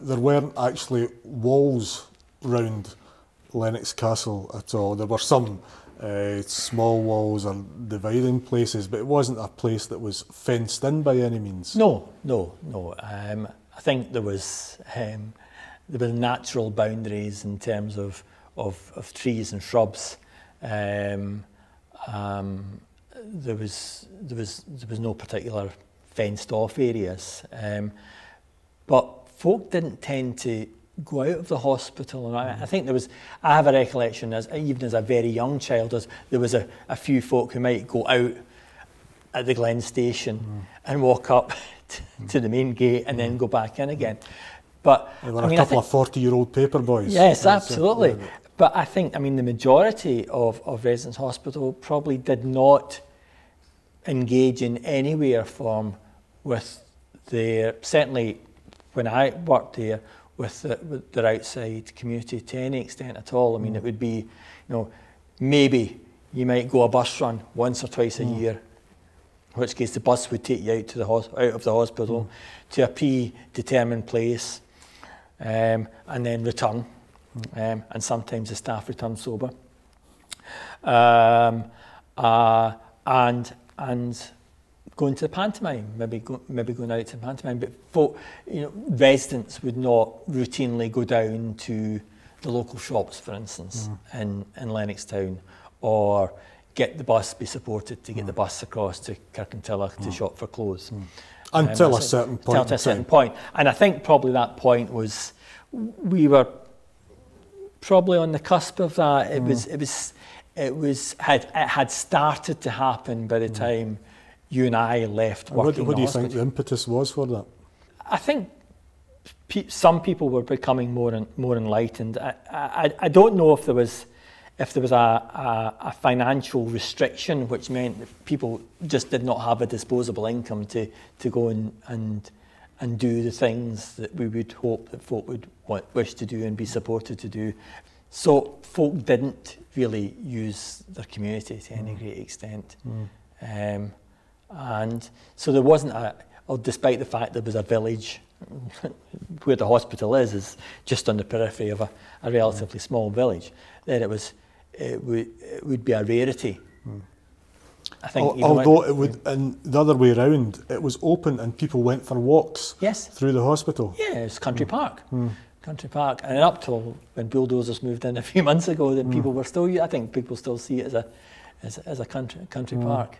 There weren't actually walls round Lennox Castle at all. There were some uh, small walls or dividing places, but it wasn't a place that was fenced in by any means. No, no, no. Um, I think there was um, there were natural boundaries in terms of of, of trees and shrubs. Um, um, there was there was there was no particular fenced off areas, um, but folk didn't tend to go out of the hospital. And I, I think there was, I have a recollection as even as a very young child, as there was a, a few folk who might go out at the Glen station mm. and walk up to, to the main gate and mm. then go back in again. But there were I mean, a couple of forty-year-old paper boys. Yes, absolutely. Yeah. But I think, I mean, the majority of, of residents' hospital probably did not engage in any way or form with their, certainly when I worked there, with, the, with their outside community to any extent at all. I mean, mm. it would be, you know, maybe you might go a bus run once or twice a mm. year, in which case the bus would take you out to the out of the hospital mm. to a predetermined place, um, and then return. Mm. Um, and sometimes the staff return sober. Um, uh, and and going to the pantomime, maybe go, maybe going out to the pantomime. But folk, you know, residents would not routinely go down to the local shops, for instance, mm. in, in Lennoxtown, or get the bus be supported to get mm. the bus across to Kirkintilloch mm. to shop for clothes. Mm. Until um, a certain point. Until a certain point. And I think probably that point was, we were probably on the cusp of that. It mm. was, it was, it was, had, it had started to happen by the mm. time you and I left working. What, what do you think the impetus was for that? I think pe- some people were becoming more and more enlightened. I, I, I don't know if there was if there was a, a, a, financial restriction, which meant that people just did not have a disposable income to, to go and, and, and do the things that we would hope that folk would want, wish to do and be supported to do. So folk didn't really use their community to any mm. great extent. Mm. Um, and so there wasn't a, or despite the fact there was a village where the hospital is, is just on the periphery of a, a relatively mm. small village, then it was, it would, it would be a rarity. Mm. I think although it would, and the other way around, it was open and people went for walks yes. through the hospital. Yeah, it's Country mm. Park. Mm. Country Park, and up till when bulldozers moved in a few months ago, then mm. people were still. I think people still see it as a as, as a country country mm. park.